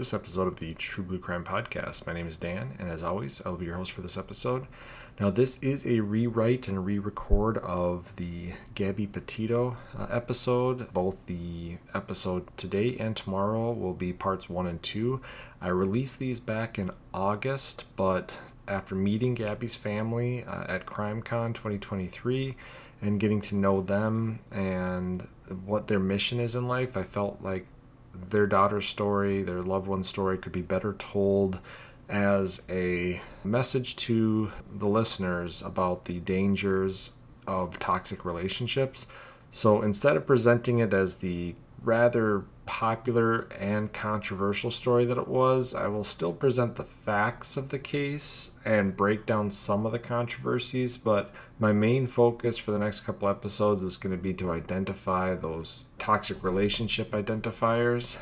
this episode of the True Blue Crime Podcast. My name is Dan, and as always, I'll be your host for this episode. Now, this is a rewrite and re record of the Gabby Petito uh, episode. Both the episode today and tomorrow will be parts one and two. I released these back in August, but after meeting Gabby's family uh, at CrimeCon 2023 and getting to know them and what their mission is in life, I felt like their daughter's story, their loved one's story could be better told as a message to the listeners about the dangers of toxic relationships. So instead of presenting it as the rather popular and controversial story that it was, I will still present the facts of the case and break down some of the controversies. But my main focus for the next couple episodes is going to be to identify those toxic relationship identifiers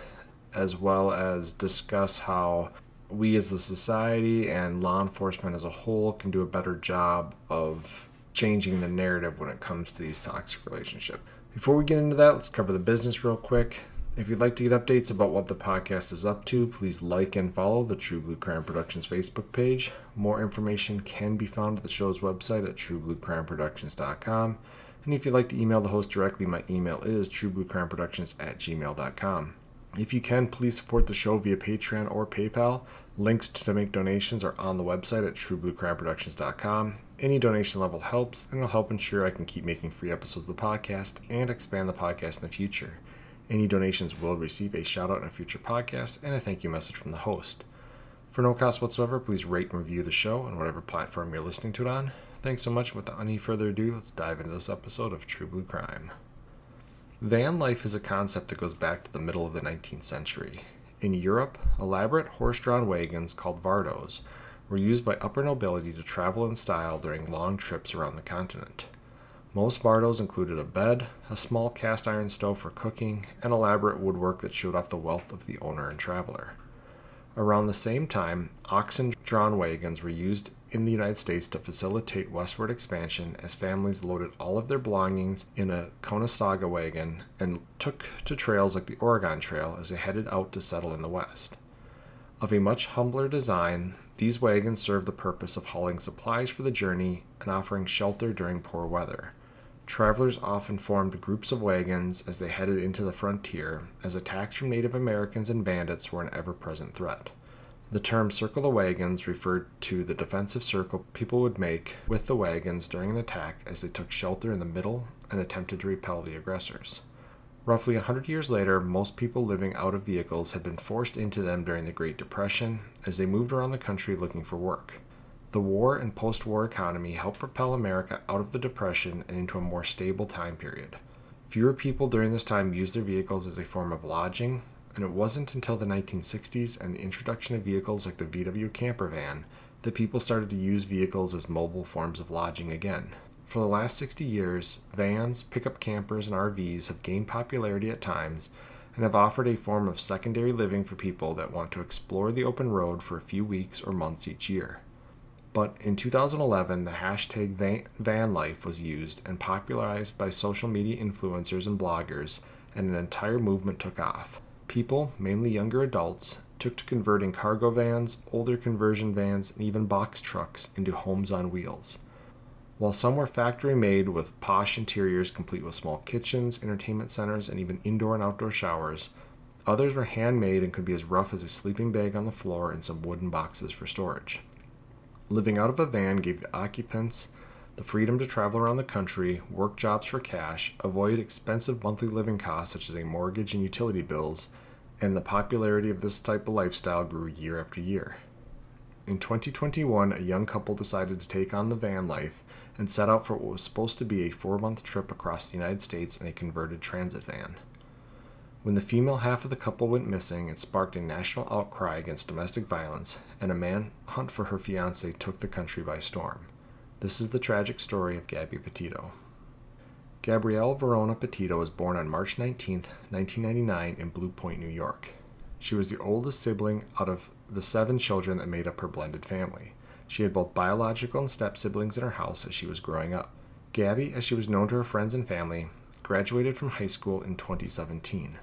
as well as discuss how we as a society and law enforcement as a whole can do a better job of changing the narrative when it comes to these toxic relationships. Before we get into that, let's cover the business real quick. If you'd like to get updates about what the podcast is up to, please like and follow the True Blue Crime Productions Facebook page. More information can be found at the show's website at truebluecrimeproductions.com. And if you'd like to email the host directly, my email is truebluecrimeproductions at gmail.com. If you can, please support the show via Patreon or PayPal. Links to make donations are on the website at truebluecrimeproductions.com. Any donation level helps, and it'll help ensure I can keep making free episodes of the podcast and expand the podcast in the future. Any donations will receive a shout out in a future podcast and a thank you message from the host. For no cost whatsoever, please rate and review the show on whatever platform you're listening to it on. Thanks so much. Without any further ado, let's dive into this episode of True Blue Crime. Van life is a concept that goes back to the middle of the 19th century. In Europe, elaborate horse drawn wagons called vardos were used by upper nobility to travel in style during long trips around the continent. Most vardos included a bed, a small cast iron stove for cooking, and elaborate woodwork that showed off the wealth of the owner and traveler. Around the same time, oxen drawn wagons were used in the United States to facilitate westward expansion as families loaded all of their belongings in a Conestoga wagon and took to trails like the Oregon Trail as they headed out to settle in the West. Of a much humbler design, these wagons served the purpose of hauling supplies for the journey and offering shelter during poor weather. Travelers often formed groups of wagons as they headed into the frontier, as attacks from Native Americans and bandits were an ever present threat. The term circle the wagons referred to the defensive circle people would make with the wagons during an attack as they took shelter in the middle and attempted to repel the aggressors. Roughly a hundred years later, most people living out of vehicles had been forced into them during the Great Depression as they moved around the country looking for work. The war and post war economy helped propel America out of the Depression and into a more stable time period. Fewer people during this time used their vehicles as a form of lodging, and it wasn't until the 1960s and the introduction of vehicles like the VW camper van that people started to use vehicles as mobile forms of lodging again. For the last 60 years, vans, pickup campers, and RVs have gained popularity at times and have offered a form of secondary living for people that want to explore the open road for a few weeks or months each year. But in 2011, the hashtag van, life was used and popularized by social media influencers and bloggers, and an entire movement took off. People, mainly younger adults, took to converting cargo vans, older conversion vans, and even box trucks into homes on wheels. While some were factory made with posh interiors complete with small kitchens, entertainment centers, and even indoor and outdoor showers, others were handmade and could be as rough as a sleeping bag on the floor and some wooden boxes for storage. Living out of a van gave the occupants the freedom to travel around the country, work jobs for cash, avoid expensive monthly living costs such as a mortgage and utility bills, and the popularity of this type of lifestyle grew year after year. In 2021, a young couple decided to take on the van life and set out for what was supposed to be a four month trip across the United States in a converted transit van. When the female half of the couple went missing, it sparked a national outcry against domestic violence, and a manhunt for her fiance took the country by storm. This is the tragic story of Gabby Petito. Gabrielle Venora Petito was born on March 19, 1999, in Blue Point, New York. She was the oldest sibling out of the seven children that made up her blended family. She had both biological and step siblings in her house as she was growing up. Gabby, as she was known to her friends and family, graduated from high school in 2017.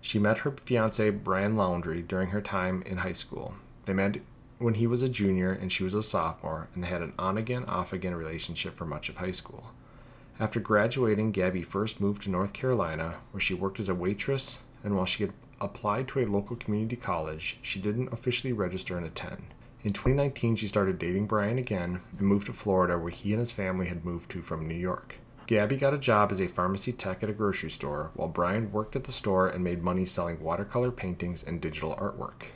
She met her fiance, Brian Laundrie, during her time in high school. They met when he was a junior and she was a sophomore, and they had an on again, off again relationship for much of high school. After graduating, Gabby first moved to North Carolina, where she worked as a waitress, and while she had applied to a local community college, she didn't officially register and attend. In 2019, she started dating Brian again and moved to Florida, where he and his family had moved to from New York. Gabby got a job as a pharmacy tech at a grocery store, while Brian worked at the store and made money selling watercolor paintings and digital artwork.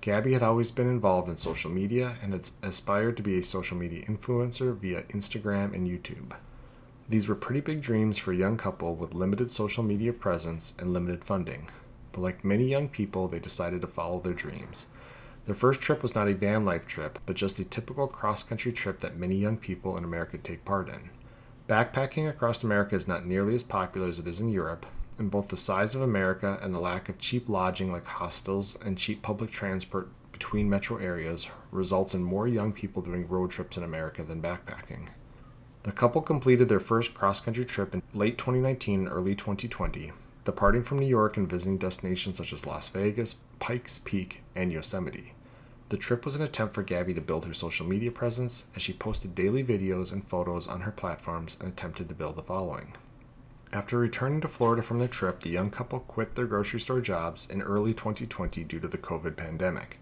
Gabby had always been involved in social media and had aspired to be a social media influencer via Instagram and YouTube. These were pretty big dreams for a young couple with limited social media presence and limited funding. But like many young people, they decided to follow their dreams. Their first trip was not a van life trip, but just a typical cross country trip that many young people in America take part in. Backpacking across America is not nearly as popular as it is in Europe, and both the size of America and the lack of cheap lodging like hostels and cheap public transport between metro areas results in more young people doing road trips in America than backpacking. The couple completed their first cross country trip in late 2019 and early 2020, departing from New York and visiting destinations such as Las Vegas, Pikes Peak, and Yosemite. The trip was an attempt for Gabby to build her social media presence as she posted daily videos and photos on her platforms and attempted to build a following. After returning to Florida from their trip, the young couple quit their grocery store jobs in early 2020 due to the COVID pandemic.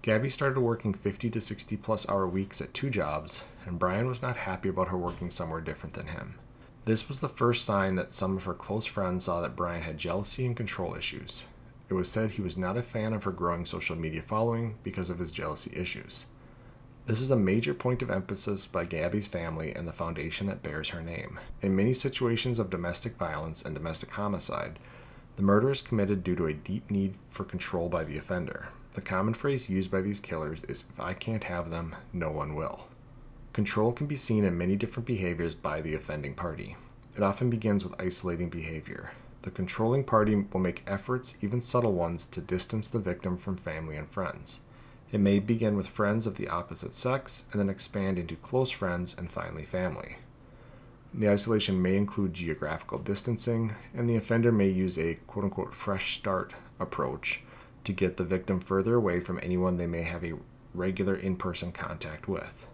Gabby started working 50 to 60 plus hour weeks at two jobs, and Brian was not happy about her working somewhere different than him. This was the first sign that some of her close friends saw that Brian had jealousy and control issues. It was said he was not a fan of her growing social media following because of his jealousy issues. This is a major point of emphasis by Gabby's family and the foundation that bears her name. In many situations of domestic violence and domestic homicide, the murder is committed due to a deep need for control by the offender. The common phrase used by these killers is if I can't have them, no one will. Control can be seen in many different behaviors by the offending party. It often begins with isolating behavior. The controlling party will make efforts, even subtle ones, to distance the victim from family and friends. It may begin with friends of the opposite sex and then expand into close friends and finally family. The isolation may include geographical distancing, and the offender may use a quote unquote fresh start approach to get the victim further away from anyone they may have a regular in person contact with.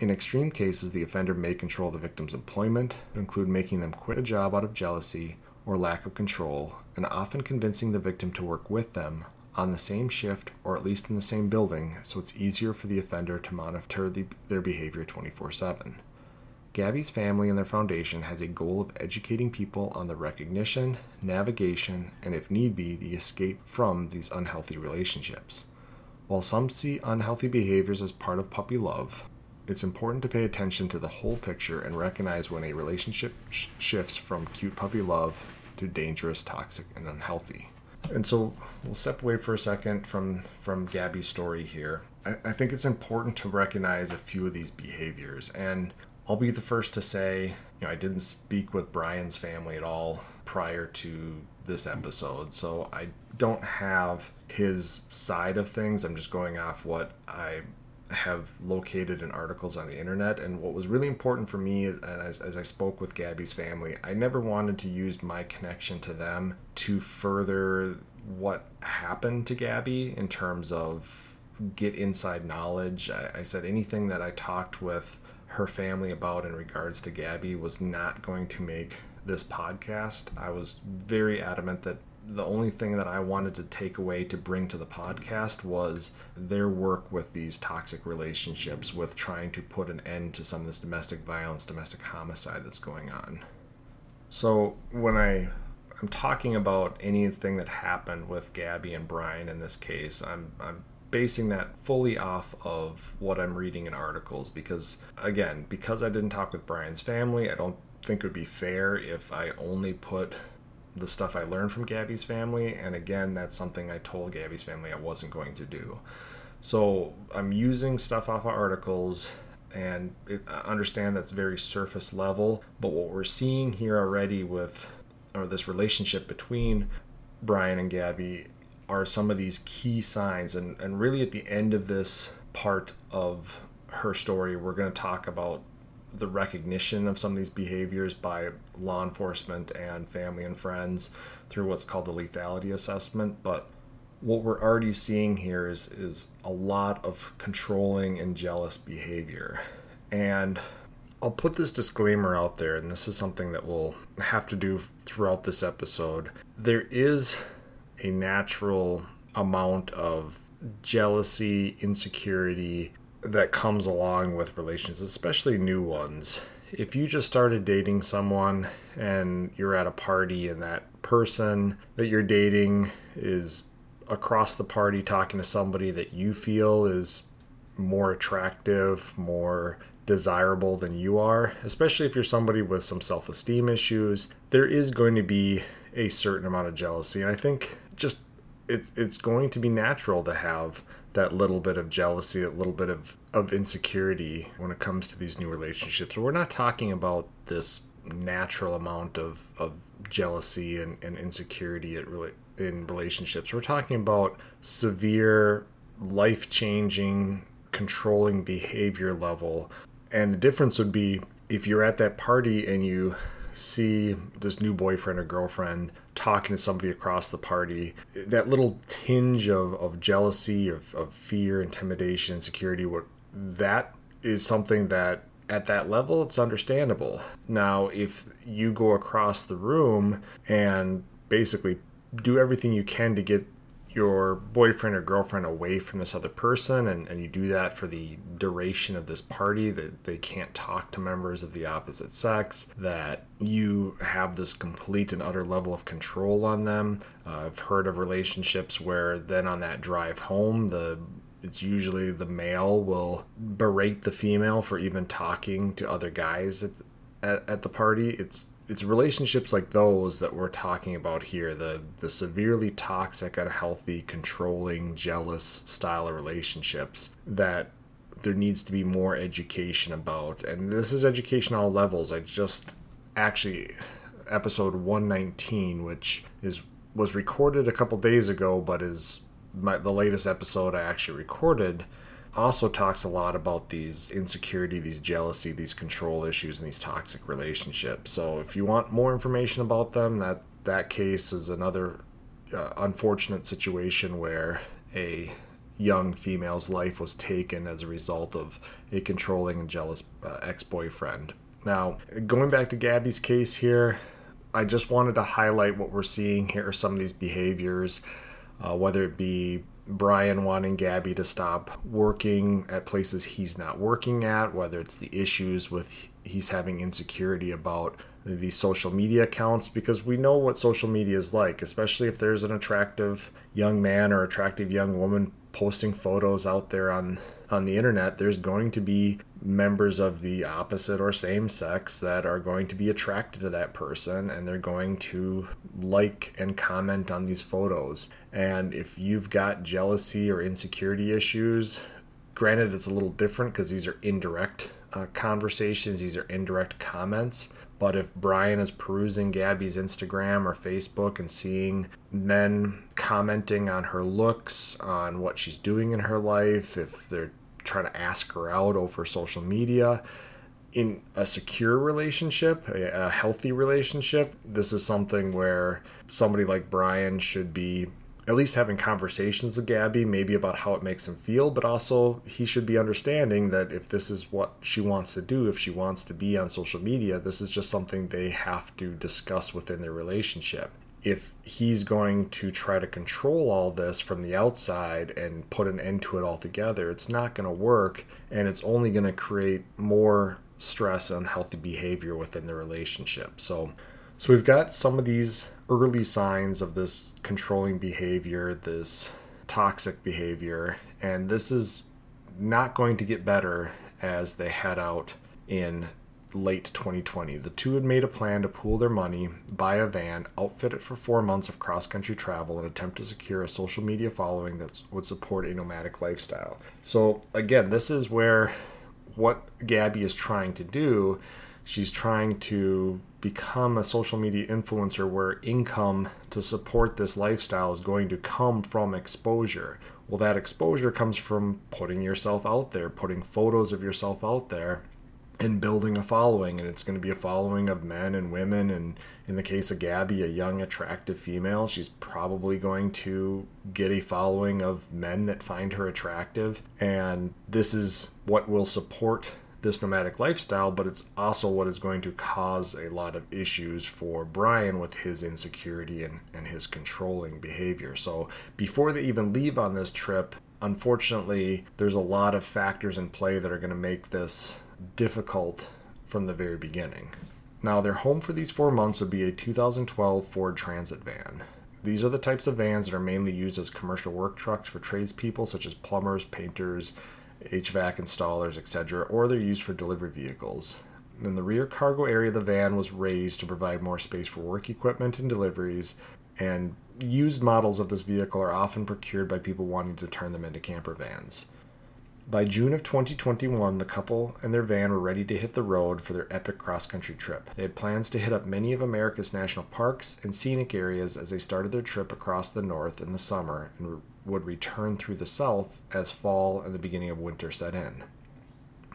In extreme cases, the offender may control the victim's employment, include making them quit a job out of jealousy or lack of control, and often convincing the victim to work with them on the same shift or at least in the same building so it's easier for the offender to monitor the, their behavior 24 7. Gabby's family and their foundation has a goal of educating people on the recognition, navigation, and if need be, the escape from these unhealthy relationships. While some see unhealthy behaviors as part of puppy love, it's important to pay attention to the whole picture and recognize when a relationship sh- shifts from cute puppy love to dangerous, toxic, and unhealthy. And so we'll step away for a second from from Gabby's story here. I, I think it's important to recognize a few of these behaviors, and I'll be the first to say, you know, I didn't speak with Brian's family at all prior to this episode, so I don't have his side of things. I'm just going off what I have located in articles on the internet. And what was really important for me, and as, as I spoke with Gabby's family, I never wanted to use my connection to them to further what happened to Gabby in terms of get inside knowledge. I, I said anything that I talked with her family about in regards to Gabby was not going to make this podcast. I was very adamant that the only thing that I wanted to take away to bring to the podcast was their work with these toxic relationships, with trying to put an end to some of this domestic violence, domestic homicide that's going on. So when I I'm talking about anything that happened with Gabby and Brian in this case, I'm I'm basing that fully off of what I'm reading in articles because again, because I didn't talk with Brian's family, I don't think it would be fair if I only put the stuff I learned from Gabby's family. And again, that's something I told Gabby's family I wasn't going to do. So I'm using stuff off of articles and it, I understand that's very surface level. But what we're seeing here already with or this relationship between Brian and Gabby are some of these key signs. And, and really at the end of this part of her story, we're going to talk about the recognition of some of these behaviors by law enforcement and family and friends through what's called the lethality assessment. But what we're already seeing here is is a lot of controlling and jealous behavior. And I'll put this disclaimer out there, and this is something that we'll have to do throughout this episode. There is a natural amount of jealousy, insecurity that comes along with relations, especially new ones. If you just started dating someone and you're at a party and that person that you're dating is across the party talking to somebody that you feel is more attractive, more desirable than you are, especially if you're somebody with some self esteem issues, there is going to be a certain amount of jealousy. And I think just it's it's going to be natural to have that little bit of jealousy, that little bit of, of insecurity when it comes to these new relationships. We're not talking about this natural amount of, of jealousy and, and insecurity at really in relationships. We're talking about severe, life changing, controlling behavior level. And the difference would be if you're at that party and you see this new boyfriend or girlfriend talking to somebody across the party, that little tinge of, of jealousy, of, of fear, intimidation, insecurity, what that is something that at that level it's understandable. Now, if you go across the room and basically do everything you can to get your boyfriend or girlfriend away from this other person and, and you do that for the duration of this party that they can't talk to members of the opposite sex that you have this complete and utter level of control on them. Uh, i've heard of relationships where then on that drive home the it's usually the male will berate the female for even talking to other guys at, at, at the party. It's it's relationships like those that we're talking about here the the severely toxic unhealthy controlling jealous style of relationships that there needs to be more education about. And this is education all levels. I just actually episode 119 which is was recorded a couple days ago but is my, the latest episode i actually recorded also talks a lot about these insecurity, these jealousy, these control issues, and these toxic relationships. So if you want more information about them, that that case is another uh, unfortunate situation where a young female's life was taken as a result of a controlling and jealous uh, ex-boyfriend. Now, going back to Gabby's case here, I just wanted to highlight what we're seeing here, some of these behaviors, uh, whether it be Brian wanting Gabby to stop working at places he's not working at, whether it's the issues with he's having insecurity about the social media accounts because we know what social media is like, especially if there's an attractive young man or attractive young woman posting photos out there on on the internet, there's going to be members of the opposite or same sex that are going to be attracted to that person and they're going to like and comment on these photos. And if you've got jealousy or insecurity issues, granted it's a little different because these are indirect uh, conversations, these are indirect comments. But if Brian is perusing Gabby's Instagram or Facebook and seeing men commenting on her looks, on what she's doing in her life, if they're trying to ask her out over social media, in a secure relationship, a, healthy relationship, this is something where somebody like Brian should be at least having conversations with Gabby, maybe about how it makes him feel, but also he should be understanding that if this is what she wants to do, if she wants to be on social media, this is just something they have to discuss within their relationship. If he's going to try to control all this from the outside and put an end to it altogether, it's not going to work and it's only going to create more stress and unhealthy behavior within the relationship. So, so we've got some of these early signs of this controlling behavior, this toxic behavior, and this is not going to get better as they head out in late 2020. The two had made a plan to pool their money, buy a van, outfit it for four months of cross country travel, and attempt to secure a social media following that would support a nomadic lifestyle. So, again, this is where what Gabby is trying to do. She's trying to become a social media influencer where income to support this lifestyle is going to come from exposure. Well, that exposure comes from putting yourself out there, putting photos of yourself out there. and building a following and it's going to be a following of men and women and in the case of Gabby a young attractive female she's probably going to get a following of men that find her attractive and this is what will support this nomadic lifestyle but it's also what is going to cause a lot of issues for Brian with his insecurity and, and his controlling behavior so before they even leave on this trip unfortunately there's a lot of factors in play that are going to make this difficult from the very beginning. Now, their home for these four months would be a 2012 Ford Transit van. These are the types of vans that are mainly used as commercial work trucks for tradespeople such as plumbers, painters, HVAC installers, etc., or they're used for delivery vehicles. Then the rear cargo area of the van was raised to provide more space for work equipment and deliveries, and used models of this vehicle are often procured by people wanting to turn them into camper vans. By June of 2021, the couple and their van were ready to hit the road for their epic cross country trip. They had plans to hit up many of America's national parks and scenic areas as they started their trip across the north in the summer and would return through the south as fall and the beginning of winter set in.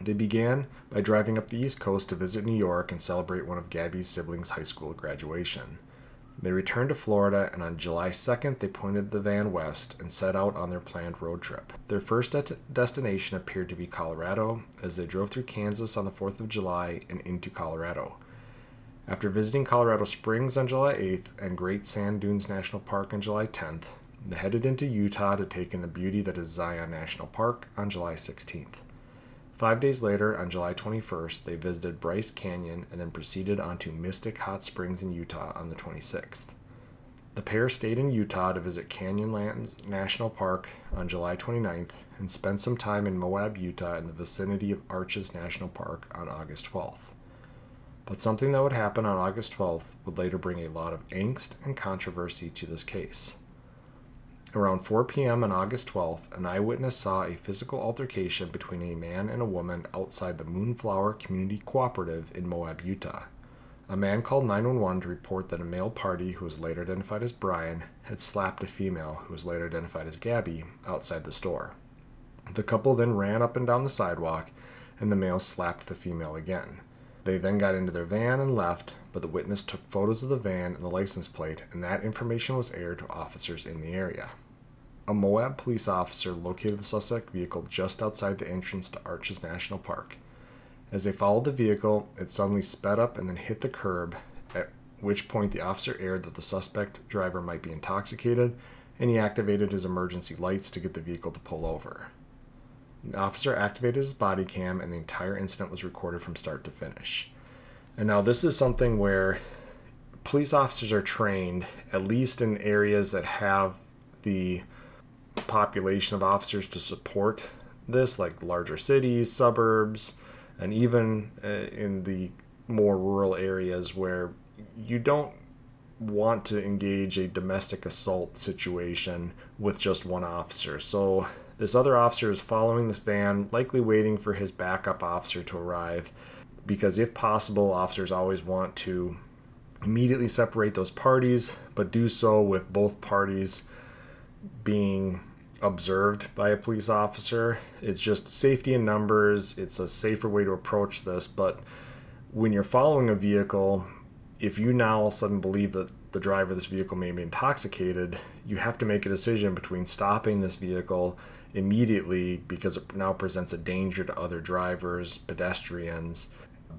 They began by driving up the East Coast to visit New York and celebrate one of Gabby's siblings' high school graduation. They returned to Florida, and on July 2nd, they pointed the van west and set out on their planned road trip. Their first de- destination appeared to be Colorado as they drove through Kansas on the 4th of July and into Colorado. After visiting Colorado Springs on July 8th and Great Sand Dunes National Park on July 10th, they headed into Utah to take in the beauty that is Zion National Park on July 16th. Five days later, on July 21st, they visited Bryce Canyon and then proceeded on to Mystic Hot Springs in Utah on the 26th. The pair stayed in Utah to visit Canyonlands National Park on July 29th and spent some time in Moab, Utah in the vicinity of Arches National Park on August 12th. But something that would happen on August 12th would later bring a lot of angst and controversy to this case. Around 4 p.m. on August 12th, an eyewitness saw a physical altercation between a man and a woman outside the Moonflower Community Cooperative in Moab, Utah. A man called 911 to report that a male party, who was later identified as Brian, had slapped a female, who was later identified as Gabby, outside the store. The couple then ran up and down the sidewalk, and the male slapped the female again. They then got into their van and left, but the witness took photos of the van and the license plate, and that information was aired to officers in the area. A Moab police officer located the suspect vehicle just outside the entrance to Arches National Park. As they followed the vehicle, it suddenly sped up and then hit the curb, at which point the officer aired that the suspect driver might be intoxicated, and he activated his emergency lights to get the vehicle to pull over. The officer activated his body cam, and the entire incident was recorded from start to finish. And now, this is something where police officers are trained, at least in areas that have the population of officers to support this, like larger cities, suburbs, and even uh, in the more rural areas where you don't want to engage a domestic assault situation with just one officer. So this other officer is following this van, likely waiting for his backup officer to arrive, because if possible, officers always want to immediately separate those parties, but do so with both parties being observed by a police officer. It's just safety in numbers, it's a safer way to approach this, but when you're following a vehicle, if you now all of a sudden believe that the driver of this vehicle may be intoxicated, you have to make a decision between stopping this vehicle immediately because it now presents a danger to other drivers, pedestrians,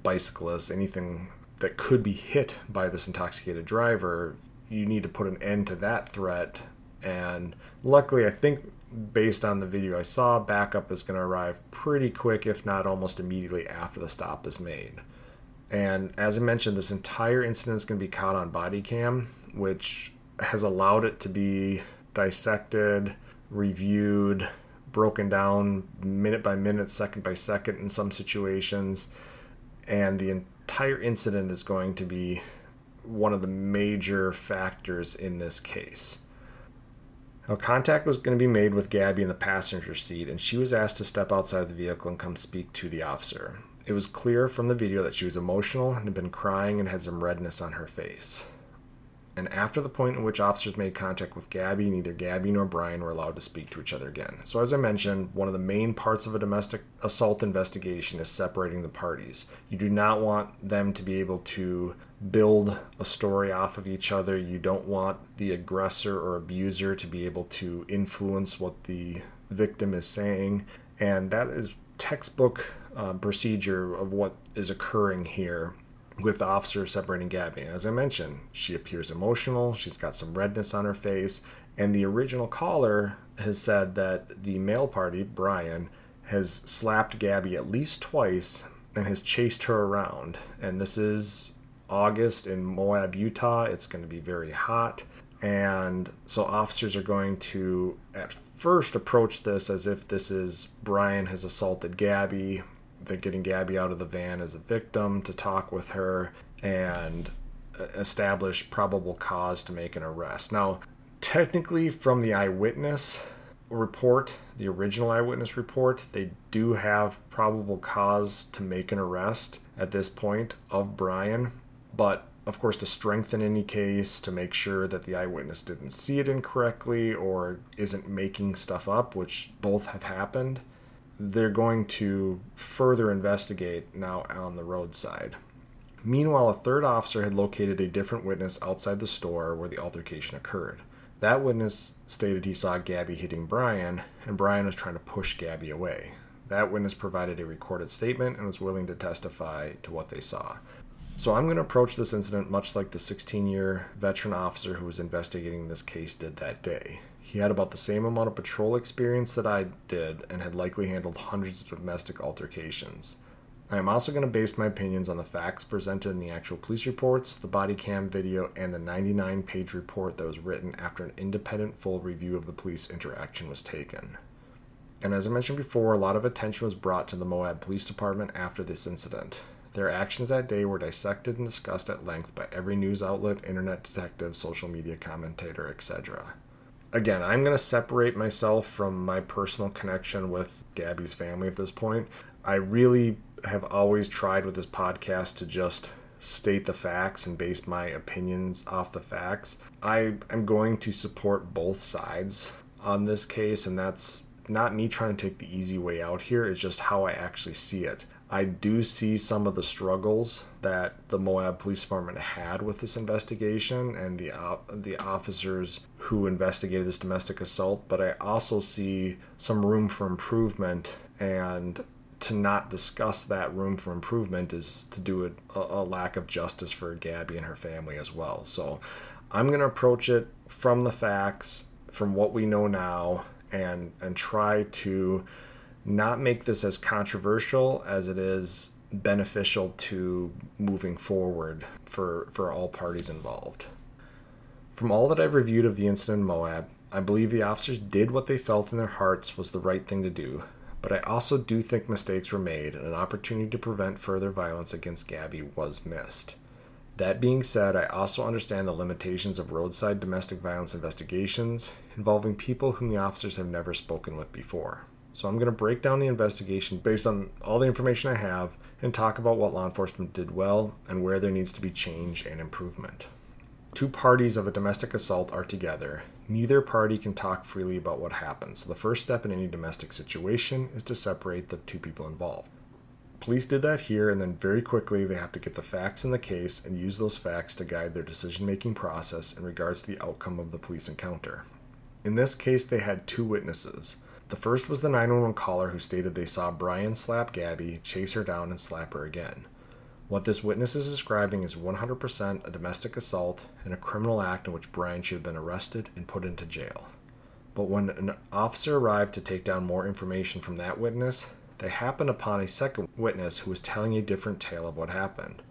bicyclists, anything that could be hit by this intoxicated driver. You need to put an end to that threat. And luckily, I think based on the video I saw, backup is going to arrive pretty quick, if not almost immediately after the stop is made. And as I mentioned, this entire incident is going to be caught on body cam, which has allowed it to be dissected, reviewed, broken down minute by minute, second by second in some situations. And the entire incident is going to be one of the major factors in this case. Now, contact was going to be made with Gabby in the passenger seat, and she was asked to step outside the vehicle and come speak to the officer. It was clear from the video that she was emotional and had been crying and had some redness on her face. And after the point in which officers made contact with Gabby, neither Gabby nor Brian were allowed to speak to each other again. So, as I mentioned, one of the main parts of a domestic assault investigation is separating the parties. You do not want them to be able to build a story off of each other. You don't want the aggressor or abuser to be able to influence what the victim is saying. And that is textbook uh, procedure of what is occurring here with the officer separating Gabby. As I mentioned, she appears emotional, she's got some redness on her face, and the original caller has said that the male party, Brian, has slapped Gabby at least twice and has chased her around. And this is August in Moab, Utah. It's going to be very hot. And so officers are going to, at first, approach this as if this is Brian has assaulted Gabby they're getting Gabby out of the van as a victim to talk with her and establish probable cause to make an arrest. Now, technically, from the eyewitness report, the original eyewitness report, they do have probable cause to make an arrest at this point of Brian, but of course, to strengthen any case, to make sure that the eyewitness didn't see it incorrectly or isn't making stuff up, which both have happened, they're going to further investigate now on the roadside. Meanwhile, a third officer had located a different witness outside the store where the altercation occurred. That witness stated he saw Gabby hitting Brian, and Brian was trying to push Gabby away. That witness provided a recorded statement and was willing to testify to what they saw. So I'm going to approach this incident much like the 16 year veteran officer who was investigating this case did that day. He had about the same amount of patrol experience that I did and had likely handled hundreds of domestic altercations. I am also going to base my opinions on the facts presented in the actual police reports, the body cam video, and the 99 page report that was written after an independent full review of the police interaction was taken. And as I mentioned before, a lot of attention was brought to the Moab Police Department after this incident. Their actions that day were dissected and discussed at length by every news outlet, internet detective, social media commentator, etc again, I'm going to separate myself from my personal connection with Gabby's family at this point. I really have always tried with this podcast to just state the facts and base my opinions off the facts. I am going to support both sides on this case, and that's not me trying to take the easy way out here, it's just how I actually see it. I do see some of the struggles that the Moab Police Department had with this investigation and the uh, the officers who investigated this domestic assault, but I also see some room for improvement and to not discuss that room for improvement is to do a, a lack of justice for Gabby and her family as well. So I'm going to approach it from the facts, from what we know now, and and try to not make this as controversial as it is beneficial to moving forward for, for all parties involved. From all that I've reviewed of the incident in Moab, I believe the officers did what they felt in their hearts was the right thing to do, but I also do think mistakes were made and an opportunity to prevent further violence against Gabby was missed. That being said, I also understand the limitations of roadside domestic violence investigations involving people whom the officers have never spoken with before. So I'm going to break down the investigation based on all the information I have and talk about what law enforcement did well and where there needs to be change and improvement. Two parties of a domestic assault are together. Neither party can talk freely about what happened, so the first step in any domestic situation is to separate the two people involved. Police did that here, and then very quickly they have to get the facts in the case and use those facts to guide their decision making process in regards to the outcome of the police encounter. In this case, they had two witnesses. The first was the 911 caller who stated they saw Brian slap Gabby, chase her down, and slap her again. What this witness is describing is 100% a domestic assault and a criminal act in which Brian should have been arrested and put into jail. But when an officer arrived to take down more information from that witness, they happened upon a second witness who was telling a different tale of what happened.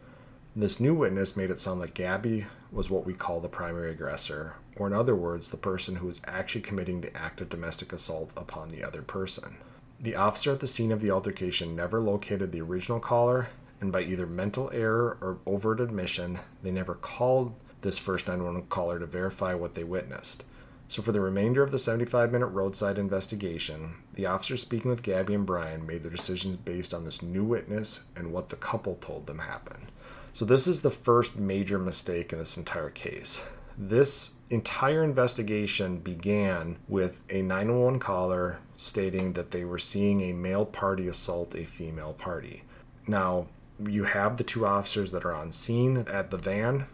This new witness made it sound like Gabby was what we call the primary aggressor, or in other words, the person who is actually committing the act of domestic assault upon the other person. The officer at the scene of the altercation never located the original caller, and by either mental error or overt admission, they never called this first 911 caller to verify what they witnessed. So, for the remainder of the 75 minute roadside investigation, the officers speaking with Gabby and Brian made their decisions based on this new witness and what the couple told them happened. So, this is the first major mistake in this entire case This entire investigation began with a 911 caller stating that they were seeing a male party assault a female party. Now, you have the two officers that are on scene at the van,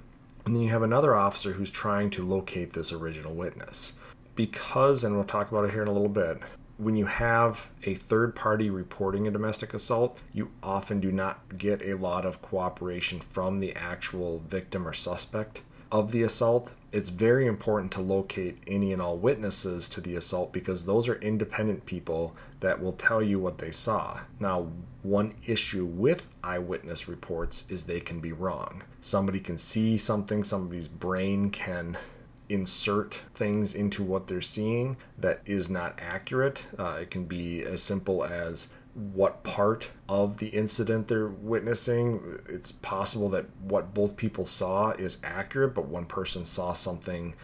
and then you have another officer who's trying to locate this original witness. Because, and we'll talk about it here in a little bit, when you have a third party reporting a domestic assault, you often do not get a lot of cooperation from the actual victim or suspect of the assault. It's very important to locate any and all witnesses to the assault because those are independent people that will tell you what they saw. Now, one issue with eyewitness reports is they can be wrong. Somebody can see something, somebody's brain can insert things into what they're seeing that is not accurate. Uh, it can be as simple as what part of the incident they're witnessing. It's possible that what both people saw is accurate, but one person saw something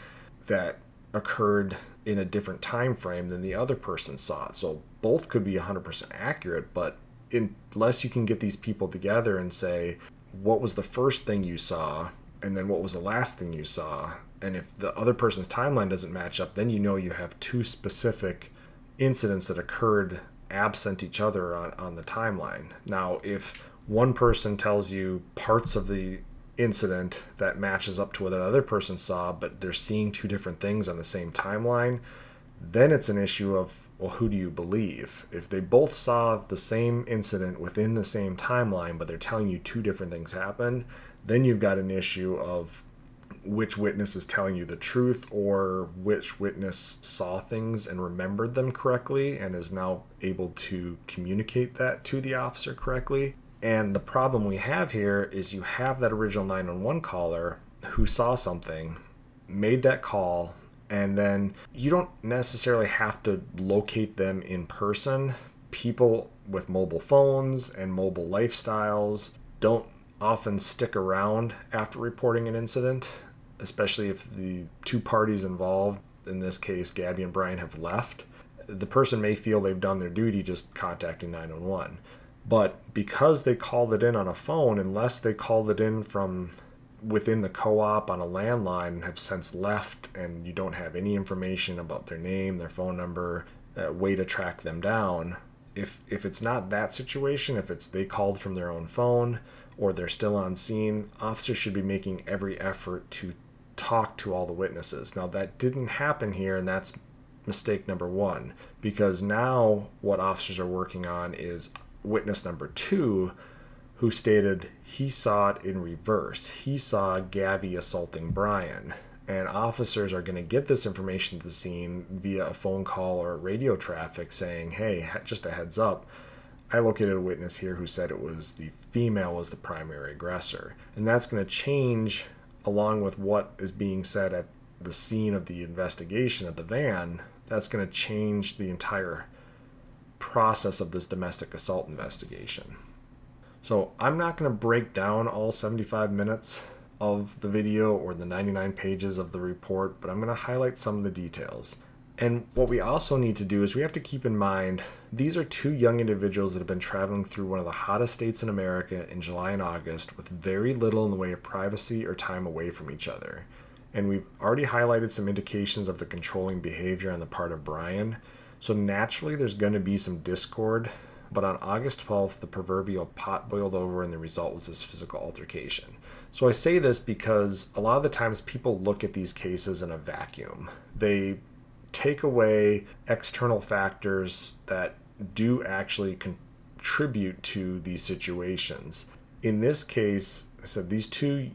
that occurred in a different time frame than the other person saw it. So both could be 100% accurate, but unless you can get these people together and say, what was the first thing you saw and then what was the last thing you saw and if the other person's timeline doesn't match up then you know you have two specific incidents that occurred absent each other on, on the timeline. Now if one person tells you parts of the incident that matches up to what another person saw but they're seeing two different things on the same timeline then it's an issue of well who do you believe? If they both saw the same incident within the same timeline but they're telling you two different things happened then you've got an issue of which witness is telling you the truth or which witness saw things and remembered them correctly and is now able to communicate that to the officer correctly. And the problem we have here is you have that original 911 caller who saw something, made that call, and then you don't necessarily have to locate them in person. People with mobile phones and mobile lifestyles don't often stick around after reporting an incident, especially if the two parties involved, in this case, Gabby and Brian, have left. The person may feel they've done their duty just contacting 911. But because they called it in on a phone, unless they called it in from within the co op on a landline and have since left, and you don't have any information about their name, their phone number, uh, way to track them down, if, if it's not that situation, if it's they called from their own phone, or they're still on scene, officers should be making every effort to talk to all the witnesses. Now, that didn't happen here, and that's mistake number one, because now what officers are working on is witness number two, who stated he saw it in reverse. He saw Gabby assaulting Brian. And officers are going to get this information to the scene via a phone call or radio traffic saying, hey, just a heads up, I located a witness here who said it was the female was the primary aggressor. And that's going to change along with what is being said at the scene of the investigation at the van. That's going to change the entire process of this domestic assault investigation. So I'm not going to break down all 75 minutes of the video or the 99 pages of the report, but I'm going to highlight some of the details. And what we also need to do is we have to keep in mind these are two young individuals that have been traveling through one of the hottest states in America in July and August with very little in the way of privacy or time away from each other. And we've already highlighted some indications of the controlling behavior on the part of Brian. So naturally, there's going to be some discord. But on August 12th, the proverbial pot boiled over, and the result was this physical altercation. So I say this because a lot of the times people look at these cases in a vacuum. They take away external factors that do actually contribute to these situations. In this case, I said these two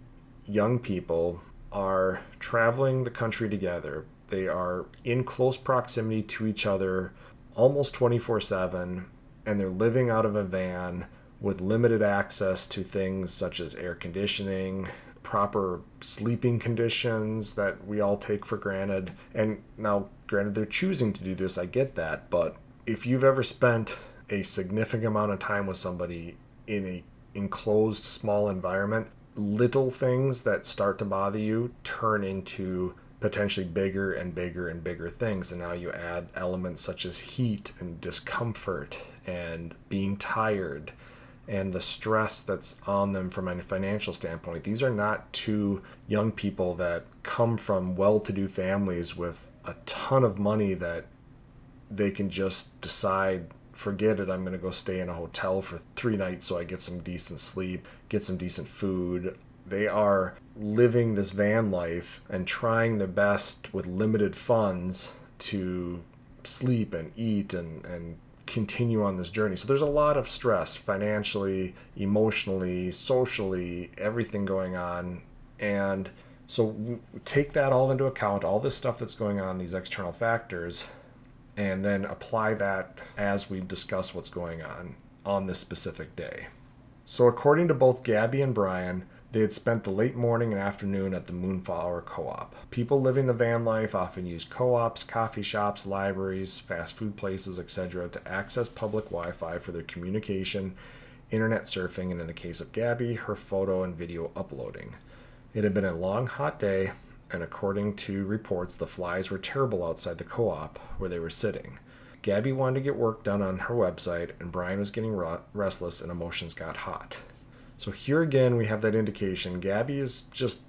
young people are traveling the country together. They are in close proximity to each other almost 24 7, and they're living out of a van with limited access to things such as air conditioning, proper sleeping conditions that we all take for granted. And now, granted, they're choosing to do this, I get that, but if you've ever spent a significant amount of time with somebody in a enclosed small environment, little things that start to bother you turn into potentially bigger and bigger and bigger things. And now you add elements such as heat and discomfort and being tired and the stress that's on them from a financial standpoint. These are not two young people that come from well to do families with a ton of money that they can just decide forget it i'm going to go stay in a hotel for three nights so i get some decent sleep get some decent food they are living this van life and trying their best with limited funds to sleep and eat and, and continue on this journey. So there's a lot of stress financially, emotionally, socially, everything going on. And so take that all into account, all this stuff that's going on, these external factors, and then apply that as we discuss what's going on on this specific day. So, according to both Gabby and Brian, they had spent the late morning and afternoon at the Moonflower Co op. People living the van life often use co ops, coffee shops, libraries, fast food places, etc., to access public Wi Fi for their communication, internet surfing, and in the case of Gabby, her photo and video uploading. It had been a long, hot day, and according to reports, the flies were terrible outside the co op where they were sitting. Gabby wanted to get work done on her website, and Brian was getting restless and emotions got hot. So here again, we have that indication. Gabby is just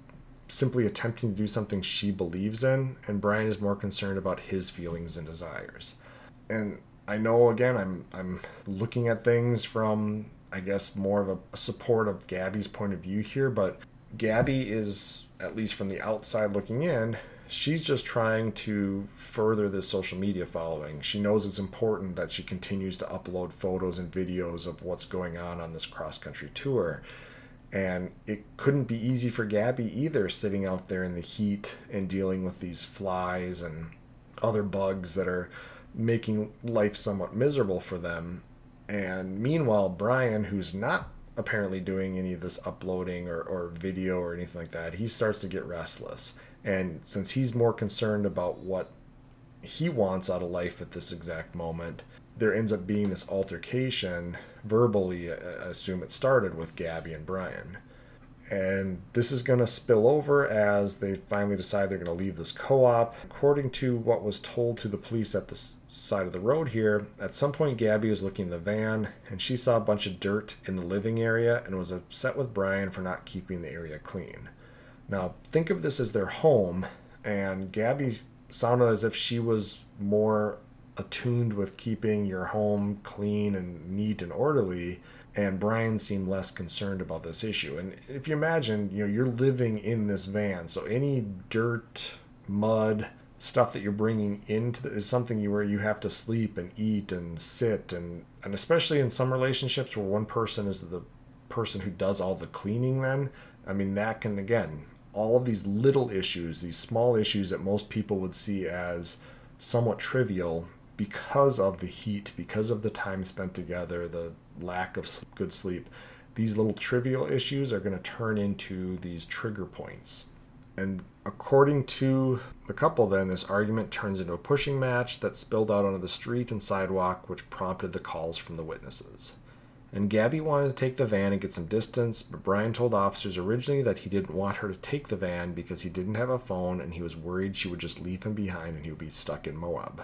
simply attempting to do something she believes in, and Brian is more concerned about his feelings and desires. And I know again, I'm I'm looking at things from I guess more of a support of Gabby's point of view here, but Gabby is at least from the outside looking in, she's just trying to further this social media following. She knows it's important that she continues to upload photos and videos of what's going on on this cross country tour. And it couldn't be easy for Gabby either, sitting out there in the heat and dealing with these flies and other bugs that are making life somewhat miserable for them. And meanwhile, Brian, who's not apparently doing any of this uploading or, or video or anything like that, he starts to get restless and since he's more concerned about what he wants out of life at this exact moment, there ends up being this altercation verbally. Uh, I assume it started with Gabby and Brian. And this is going to spill over as they finally decide they're going to leave this co op. According to what was told to the police at the side of the road here, at some point Gabby was looking in the van and she saw a bunch of dirt in the living area and was upset with Brian for not keeping the area clean. Now, think of this as their home, and Gabby sounded as if she was more attuned with keeping your home clean and neat and orderly and Brian seemed less concerned about this issue. And if you imagine, you know, you're living in this van, so any dirt, mud, stuff that you're bringing into the, is something you where you have to sleep and eat and sit and and especially in some relationships where one person is the person who does all the cleaning then I mean that can again all of these little issues, these small issues that most people would see as somewhat trivial because of the heat, because of the time spent together, the lack of good sleep, these little trivial issues are going to turn into these trigger points. And according to the couple, then, this argument turns into a pushing match that spilled out onto the street and sidewalk, which prompted the calls from the witnesses and Gabby wanted to take the van and get some distance, but Brian told officers originally that he didn't want her to take the van because he didn't have a phone and he was worried she would just leave him behind and he would be stuck in Moab.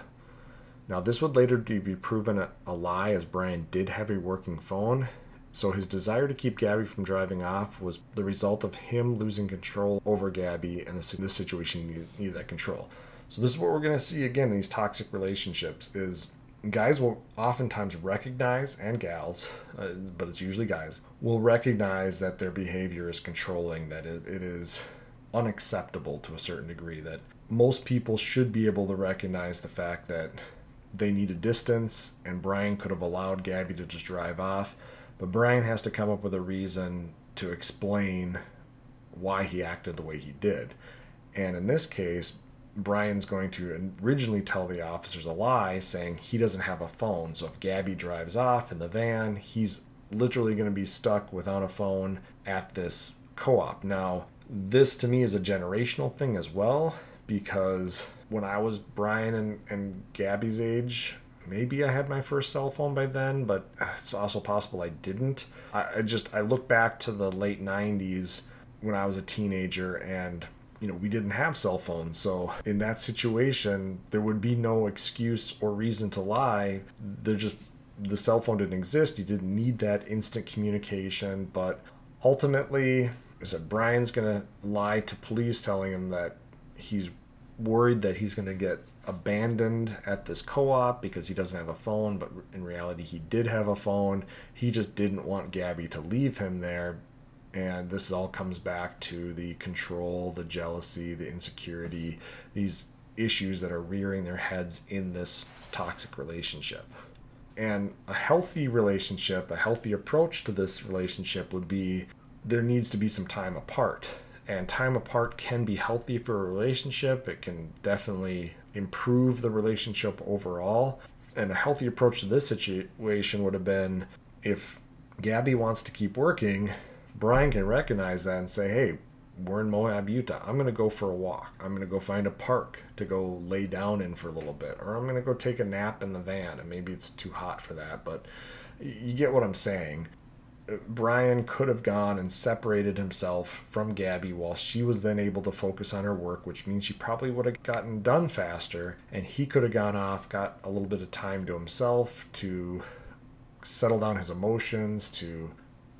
Now, this would later be proven a, lie as Brian did have a working phone, so his desire to keep Gabby from driving off was the result of him losing control over Gabby and the situation needed, needed that control. So this is what we're going to see again in these toxic relationships is guys will oftentimes recognize, and gals, uh, but it's usually guys, will recognize that their behavior is controlling, that it, it is unacceptable to a certain degree, that most people should be able to recognize the fact that they need a distance, and Brian could have allowed Gabby to just drive off, but Brian has to come up with a reason to explain why he acted the way he did. And in this case, Brian's going to originally tell the officers a lie, saying he doesn't have a phone. So if Gabby drives off in the van, he's literally going to be stuck without a phone at this co op. Now, this to me is a generational thing as well, because when I was Brian and, and Gabby's age, maybe I had my first cell phone by then, but it's also possible I didn't. I, I just, I look back to the late 90s when I was a teenager and you know, we didn't have cell phones. So in that situation, there would be no excuse or reason to lie. There just the cell phone didn't exist. You didn't need that instant communication. But ultimately, is that Brian's gonna lie to police, telling him that he's worried that he's going to get abandoned at this co-op because he doesn't have a phone but in reality he did have a phone he just didn't want gabby to leave him there and this all comes back to the control the jealousy the insecurity these issues that are rearing their heads in this toxic relationship and a healthy relationship a healthy approach to this relationship would be there needs to be some time apart and time apart can be healthy for a relationship. It can definitely improve the relationship overall. And a healthy approach to this situation would have been if Gabby wants to keep working, Brian can recognize that and say, hey, we're in Moab, Utah. I'm going to go for a walk. I'm going to go find a park to go lay down in for a little bit. Or I'm going to go take a nap in the van. And maybe it's too hot for that, but you get what I'm saying. Brian could have gone and separated himself from Gabby while she was then able to focus on her work, which means she probably would have gotten done faster. And he could have gone off, got a little bit of time to himself to settle down his emotions, to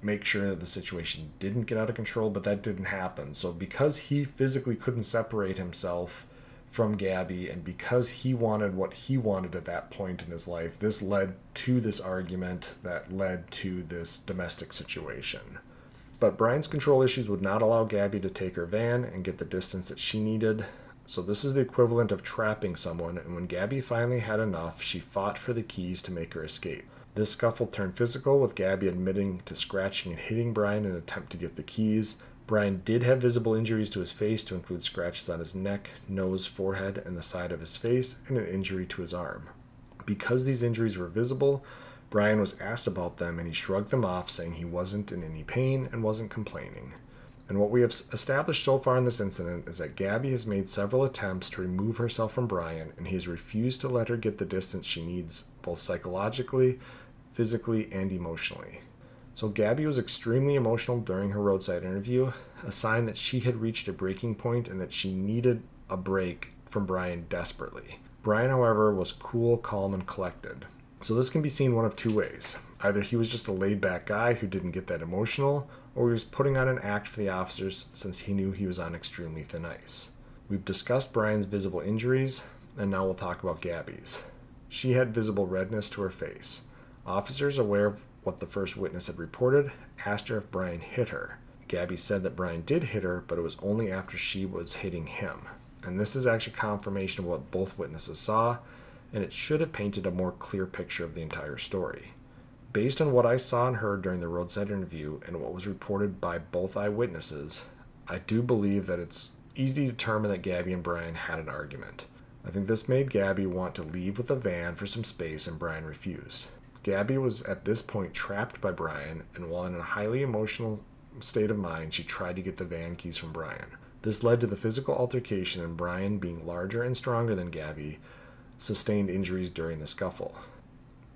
make sure that the situation didn't get out of control, but that didn't happen. So, because he physically couldn't separate himself from Gabby, and because he wanted what he wanted at that point in his life, this led to this argument that led to this domestic situation. But Brian's control issues would not allow Gabby to take her van and get the distance that she needed. So, this is the equivalent of trapping someone, and when Gabby finally had enough, she fought for the keys to make her escape. This scuffle turned physical, with Gabby admitting to scratching and hitting Brian in an attempt to get the keys. Brian did have visible injuries to his face, to include scratches on his neck, nose, forehead, and the side of his face, and an injury to his arm. Because these injuries were visible, Brian was asked about them and he shrugged them off, saying he wasn't in any pain and wasn't complaining. And what we have established so far in this incident is that Gabby has made several attempts to remove herself from Brian, and he has refused to let her get the distance she needs, both psychologically, physically, and emotionally. So Gabby was extremely emotional during her roadside interview, a sign that she had reached a breaking point and that she needed a break from Brian desperately. Brian, however, was cool, calm, and collected. So this can be seen one of two ways. Either he was just a laid back guy who didn't get that emotional, or he was putting on an act for the officers since he knew he was on extremely thin ice. We've discussed Brian's visible injuries, and now we'll talk about Gabby's. She had visible redness to her face. Officers aware of what the first witness had reported, asked her if Brian hit her. Gabby said that Brian did hit her, but it was only after she was hitting him. And this is actually confirmation of what both witnesses saw, and it should have painted a more clear picture of the entire story. Based on what I saw and heard during the roadside interview and what was reported by both eyewitnesses, I do believe that it's easy to determine that Gabby and Brian had an argument. I think this made Gabby want to leave with the van for some space, and Brian refused. Gabby was at this point trapped by Brian, and while in a highly emotional state of mind, she tried to get the van keys from Brian. This led to the physical altercation, and Brian, being larger and stronger than Gabby, sustained injuries during the scuffle.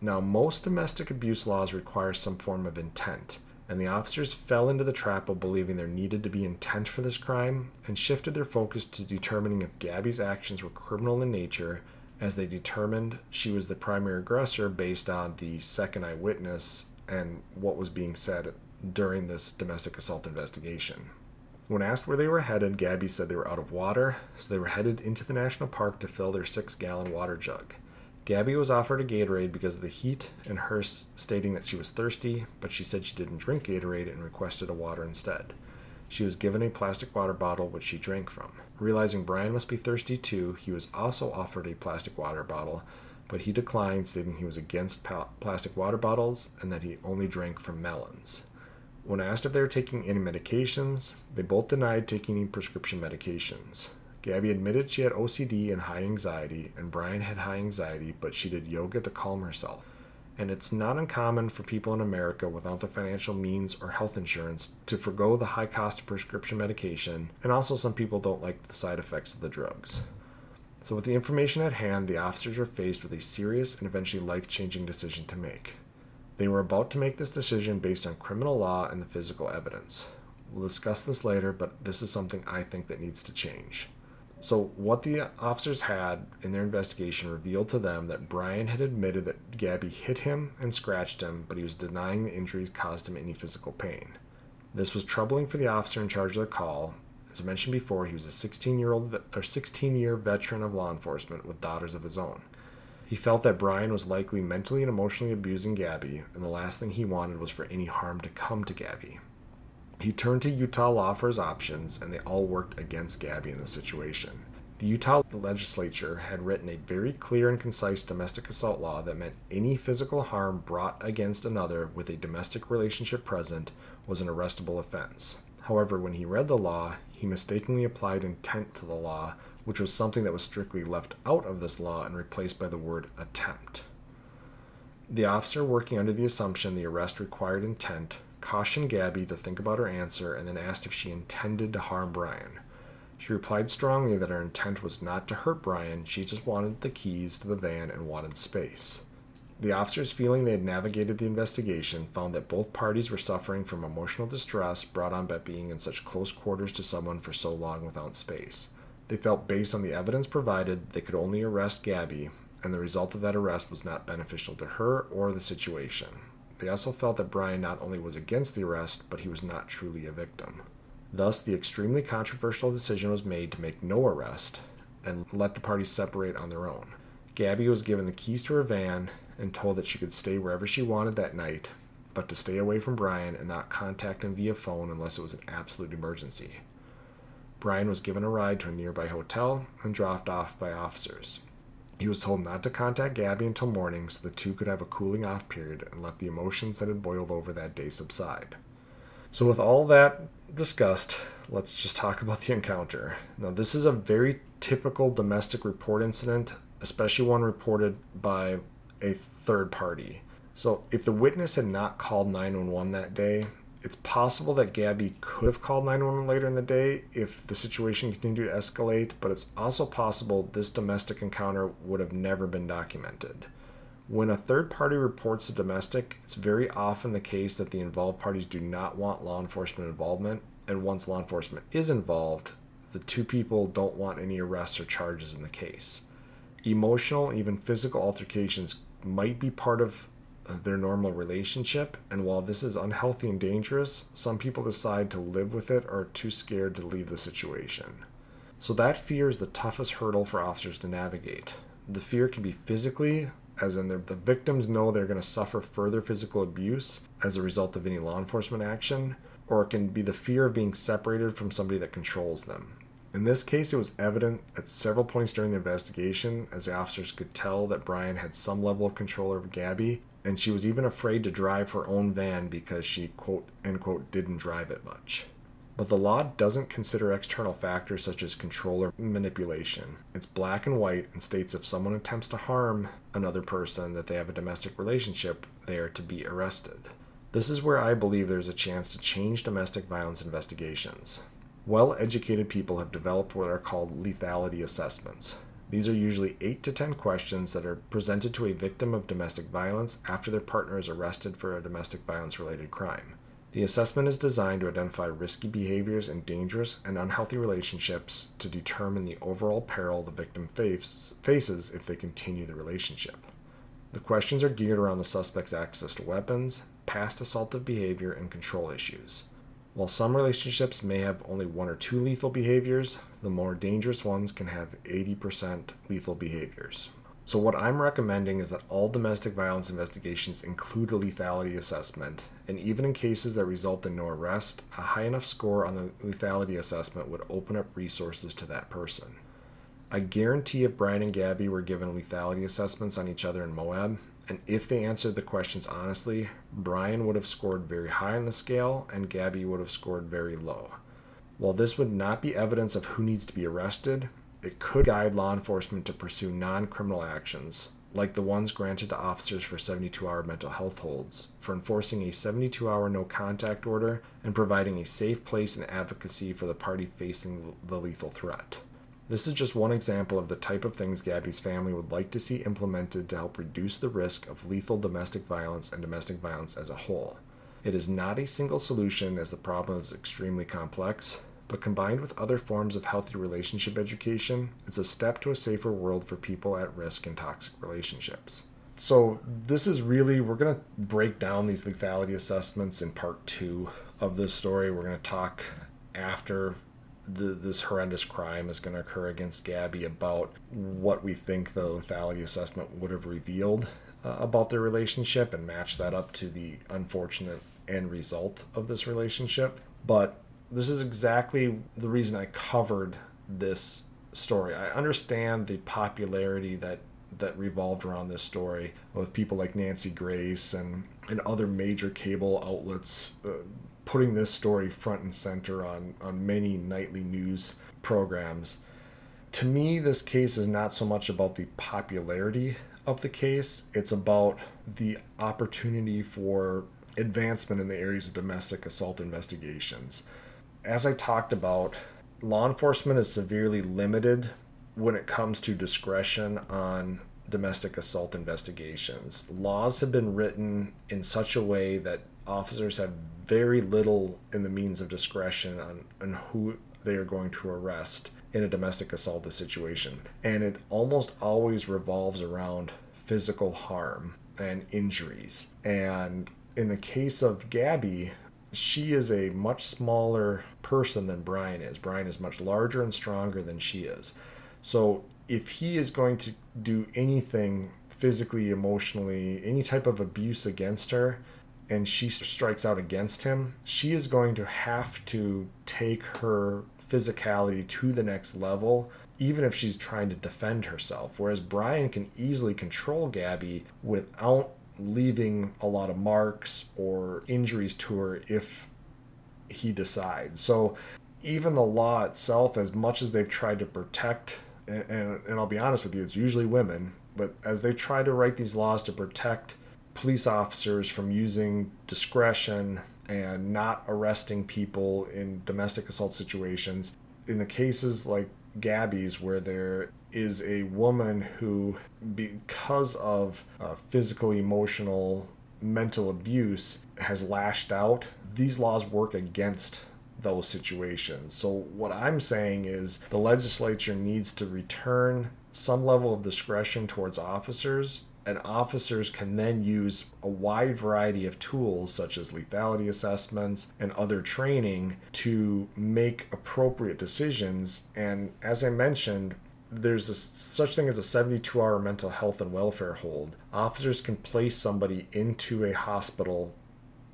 Now, most domestic abuse laws require some form of intent, and the officers fell into the trap of believing there needed to be intent for this crime and shifted their focus to determining if Gabby's actions were criminal in nature as they determined she was the primary aggressor based on the second eyewitness and what was being said during this domestic assault investigation. When asked where they were headed, Gabby said they were out of water, so they were headed into the national park to fill their six gallon water jug. Gabby was offered a Gatorade because of the heat and her stating that she was thirsty, but she said she didn't drink Gatorade and requested a water instead. She was given a plastic water bottle which she drank from. Realizing Brian must be thirsty too, he was also offered a plastic water bottle, but he declined, stating he was against plastic water bottles and that he only drank from melons. When asked if they were taking any medications, they both denied taking any prescription medications. Gabby admitted she had OCD and high anxiety, and Brian had high anxiety, but she did yoga to calm herself and it's not uncommon for people in America without the financial means or health insurance to forego the high cost of prescription medication, and also some people don't like the side effects of the drugs. So, with the information at hand, the officers were faced with a serious and eventually life changing decision to make. They were about to make this decision based on criminal law and the physical evidence. We'll discuss this later, but this is something I think that needs to change. So, what the officers had in their investigation revealed to them that Brian had admitted that Gabby hit him and scratched him, but he was denying the injuries caused him any physical pain. This was troubling for the officer in charge of the call, As I mentioned before, he was a 16 year old or 16 year veteran of law enforcement with daughters of his own. He felt that Brian was likely mentally and emotionally abusing Gabby, and the last thing he wanted was for any harm to come to Gabby. He turned to Utah law for his options, and they all worked against Gabby in the situation. The Utah legislature had written a very clear and concise domestic assault law that meant any physical harm brought against another with a domestic relationship present was an arrestable offense. However, when he read the law, he mistakenly applied intent to the law which was something that was strictly left out of this law and replaced by the word attempt. The officer, working under the assumption the arrest required intent, cautioned Gabby to think about her answer and then asked if she intended to harm Brian. She replied strongly that her intent was not to hurt Brian, she just wanted the keys to the van and wanted space. The officers, feeling they had navigated the investigation, found that both parties were suffering from emotional distress brought on by being in such close quarters to someone for so long without space. They felt based on the evidence provided they could only arrest Gabby, and the result of that arrest was not beneficial to her or the situation. They also felt that Brian not only was against the arrest, but he was not truly a victim. Thus, the extremely controversial decision was made to make no arrest and let the parties separate on their own. Gabby was given the keys to her van and told that she could stay wherever she wanted that night, but to stay away from Brian and not contact him via phone unless it was an absolute emergency. Brian was given a ride to a nearby hotel and dropped off by officers. He was told not to contact Gabby until morning so the two could have a cooling off period and let the emotions that had boiled over that day subside. So, with all that discussed, let's just talk about the encounter. Now, this is a very typical domestic report incident, especially one reported by a third party. So, if the witness had not called 911 that day, it's possible that Gabby could have called 911 later in the day if the situation continued to escalate, but it's also possible this domestic encounter would have never been documented. When a third party reports a domestic, it's very often the case that the involved parties do not want law enforcement involvement, and once law enforcement is involved, the two people don't want any arrests or charges in the case. Emotional, even physical altercations might be part of their normal relationship. And while this is unhealthy and dangerous, some people decide to live with it or are too scared to leave the situation. So, that fear is the toughest hurdle for officers to navigate. The fear can be physically, as in the victims know they're going to suffer further physical abuse as a result of any law enforcement action, or it can be the fear of being separated from somebody that controls them. In this case, it was evident at several points during the investigation as the officers could tell that Brian had some level of control over Gabby and she was even afraid to drive her own van because she quote unquote didn't drive it much. But the law doesn't consider external factors such as control or manipulation. It's black and white and states if someone attempts to harm another person that they have a domestic relationship, they are to be arrested. This is where I believe there's a chance to change domestic violence investigations. Well educated people have developed what are called lethality assessments. These are usually 8 to 10 questions that are presented to a victim of domestic violence after their partner is arrested for a domestic violence related crime. The assessment is designed to identify risky behaviors and dangerous and unhealthy relationships to determine the overall peril the victim face, faces if they continue the relationship. The questions are geared around the suspect's access to weapons, past assaultive behavior, and control issues. While some relationships may have only one or two lethal behaviors, the more dangerous ones can have 80% lethal behaviors. So, what I'm recommending is that all domestic violence investigations include a lethality assessment, and even in cases that result in no arrest, a high enough score on the lethality assessment would open up resources to that person. I guarantee if Brian and Gabby were given lethality assessments on each other in Moab, and if they answered the questions honestly, Brian would have scored very high on the scale and Gabby would have scored very low. While this would not be evidence of who needs to be arrested, it could guide law enforcement to pursue non criminal actions, like the ones granted to officers for 72 hour mental health holds, for enforcing a 72 hour no contact order and providing a safe place and advocacy for the party facing the lethal threat. This is just one example of the type of things Gabby's family would like to see implemented to help reduce the risk of lethal domestic violence and domestic violence as a whole. It is not a single solution as the problem is extremely complex, but combined with other forms of healthy relationship education, it's a step to a safer world for people at risk in toxic relationships. So, this is really, we're going to break down these lethality assessments in part two of this story. We're going to talk after the, this horrendous crime is going to occur against Gabby about what we think the lethality assessment would have revealed uh, about their relationship and match that up to the unfortunate end result of this relationship. But this is exactly the reason I covered this story. I understand the popularity that that revolved around this story with people like Nancy Grace and and other major cable outlets uh, putting this story front and center on on many nightly news programs. To me, this case is not so much about the popularity of the case, it's about the opportunity for advancement in the areas of domestic assault investigations. As I talked about, law enforcement is severely limited when it comes to discretion on domestic assault investigations. Laws have been written in such a way that officers have very little in the means of discretion on, on who they are going to arrest in a domestic assault situation. And it almost always revolves around physical harm and injuries. And in the case of Gabby, she is a much smaller person than Brian is. Brian is much larger and stronger than she is. So if he is going to do anything physically, emotionally, any type of abuse against her, and she strikes out against him, she is going to have to take her physicality to the next level, even if she's trying to defend herself. Whereas Brian can easily control Gabby without leaving a lot of marks or injuries to her if he decides. So even the law itself, as much as they've tried to protect, and, and, and I'll be honest with you, it's usually women, but as they try to write these laws to protect police officers from using discretion and not arresting people in domestic assault situations. In the cases like Gabby's, where there is a woman who, because of uh, physical, emotional, mental abuse, has lashed out, these laws work against those situations. So, what I'm saying is the legislature needs to return some level of discretion towards officers and officers can then use a wide variety of tools such as lethality assessments and other training to make appropriate decisions. And as i mentioned there's a, such thing as a 72 hour mental health and welfare hold. Officers can place somebody into a hospital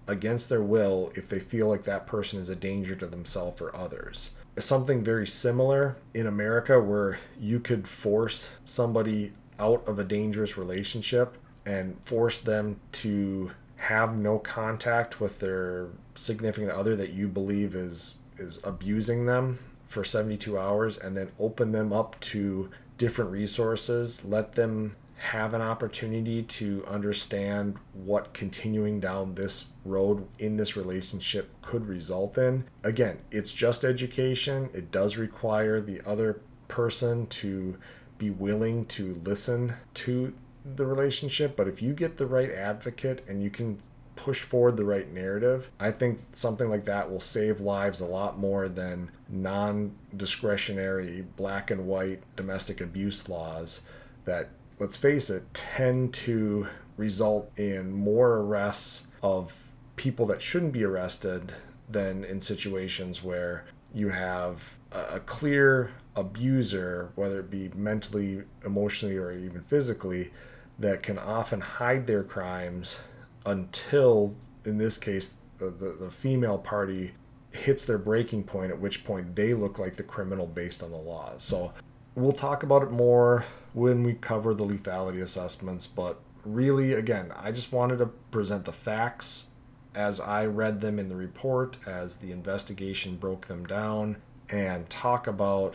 against their will if they feel like that person is a danger to themselves or others. Something very similar in america where you could force somebody out of a dangerous relationship and force them to have no contact with their significant other that you believe is is abusing them for 72 hours and then open them up to different resources let them have an opportunity to understand what continuing down this road in this relationship could result in. Again it's just education. It does require the other person to be willing to listen to the relationship. But if you get the right advocate and you can push forward the right narrative, I think something like that will save lives a lot more than non discretionary black and white domestic abuse laws that, let's face it, tend to result in more arrests of people that shouldn't be arrested than in situations where you have a clear abuser, whether it be mentally, emotionally, or even physically, that can often hide their crimes until, in this case, the, the, the, female party hits their breaking point, at which point they look like the criminal based on the laws. So we'll talk about it more when we cover the lethality assessments, but really, again, I just wanted to present the facts as I read them in the report, as the investigation broke them down, and talk about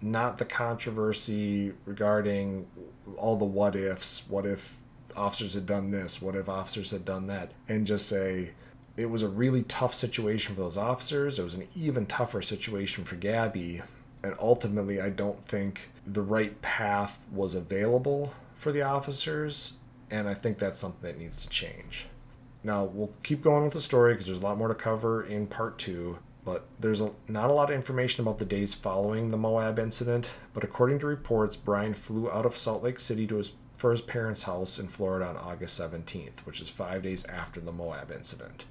not the controversy regarding all the what ifs. What if officers had done this? What if officers had done that? And just say it was a really tough situation for those officers. It was an even tougher situation for Gabby. And ultimately, I don't think the right path was available for the officers. And I think that's something that needs to change. Now, we'll keep going with the story because there's a lot more to cover in part two. But there's a, not a lot of information about the days following the Moab incident. But according to reports, Brian flew out of Salt Lake City to his, for his parents' house in Florida on August 17th, which is five days after the Moab incident.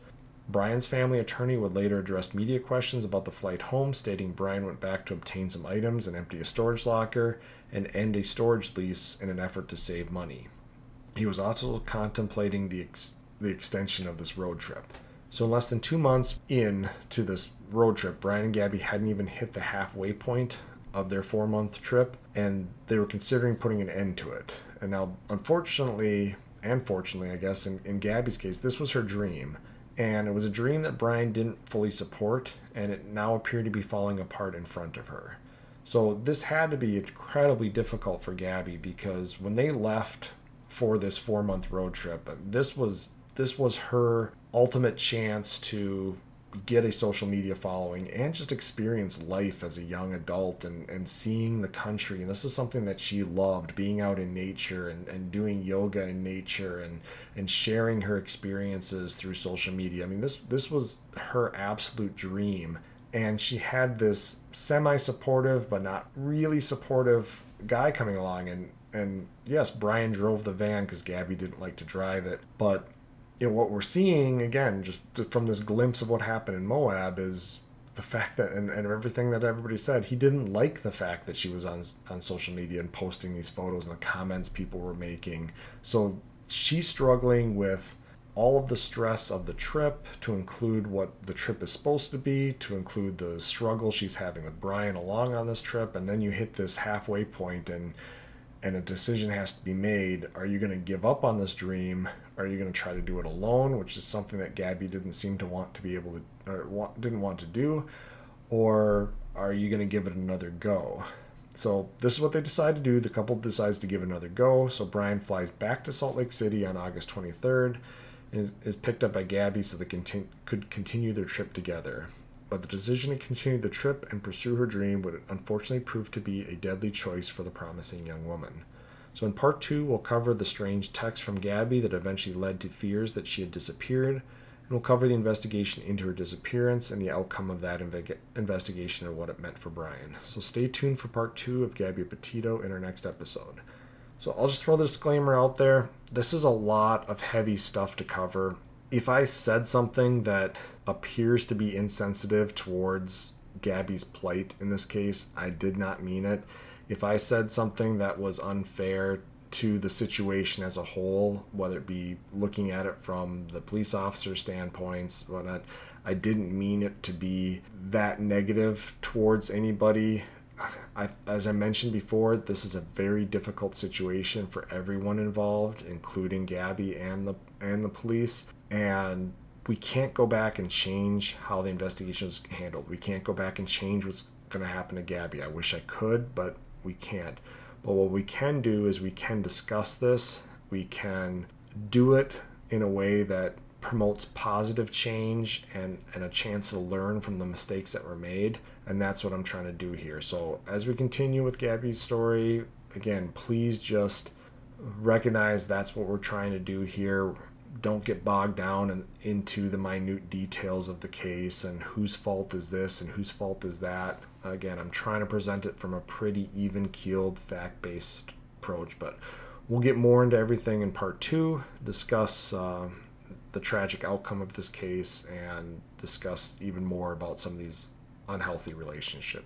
Brian's family attorney would later address media questions about the flight home, stating Brian went back to obtain some items and empty a storage locker and end a storage lease in an effort to save money. He was also contemplating the, ex- the extension of this road trip. So, in less than two months in to this road trip, Brian and Gabby hadn't even hit the halfway point of their four month trip, and they were considering putting an end to it. And now, unfortunately, and fortunately, I guess, in, in Gabby's case, this was her dream. And it was a dream that Brian didn't fully support, and it now appeared to be falling apart in front of her. So, this had to be incredibly difficult for Gabby because when they left for this four month road trip, this was this was her ultimate chance to get a social media following and just experience life as a young adult and, and seeing the country. And this is something that she loved being out in nature and, and doing yoga in nature and, and sharing her experiences through social media. I mean, this, this was her absolute dream. And she had this semi supportive, but not really supportive guy coming along. And, and yes, Brian drove the van because Gabby didn't like to drive it. But you know what we're seeing again just from this glimpse of what happened in moab is the fact that and, and everything that everybody said he didn't like the fact that she was on on social media and posting these photos and the comments people were making so she's struggling with all of the stress of the trip to include what the trip is supposed to be to include the struggle she's having with brian along on this trip and then you hit this halfway point and and a decision has to be made. Are you going to give up on this dream? Are you going to try to do it alone, which is something that Gabby didn't seem to want to be able to, or want, didn't want to do? Or are you going to give it another go? So this is what they decide to do. The couple decides to give another go. So Brian flies back to Salt Lake City on August 23rd and is, is picked up by Gabby so they could continue their trip together but the decision to continue the trip and pursue her dream would unfortunately prove to be a deadly choice for the promising young woman. So, in part two, we'll cover the strange text from Gabby that eventually led to fears that she had disappeared, and we'll cover the investigation into her disappearance and the outcome of that inve- investigation and what it meant for Brian. So, stay tuned for part two of Gabby Petito in our next episode. So, I'll just throw the disclaimer out there. This is a lot of heavy stuff to cover. If I said something that appears to be insensitive towards Gabby's plight in this case. I did not mean it. If I said something that was unfair to the situation as a whole, whether it be looking at it from the police officer standpoints, whatnot, I didn't mean it to be that negative towards anybody. I, as I mentioned before, this is a very difficult situation for everyone involved, including Gabby and the and the police. And we can't go back and change how the investigation was handled. We can't go back and change what's going to happen to Gabby. I wish I could, but we can't. But what we can do is we can discuss this. We can do it in a way that promotes positive change and, and a chance to learn from the mistakes that were made. And that's what I'm trying to do here. So, as we continue with Gabby's story, again, please just recognize that's what we're trying to do here don't get bogged down in, into the minute details of the case and whose fault is this and whose fault is that. Again, I'm trying to present it from a pretty even keeled, fact based approach, but we'll get more into everything in part two, discuss uh, the tragic outcome of this case, and discuss even more about some of these unhealthy relationships.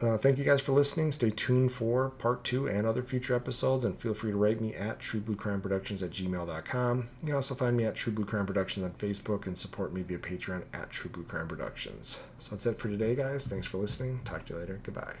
Uh, thank you guys for listening. Stay tuned for part two and other future episodes, and feel free to write me at truebluecrimeproductions at gmail.com. You can also find me at True Blue Crime Productions on Facebook and support me via Patreon at True Blue Crime Productions. So that's it for today, guys. Thanks for listening. Talk to you later. Goodbye.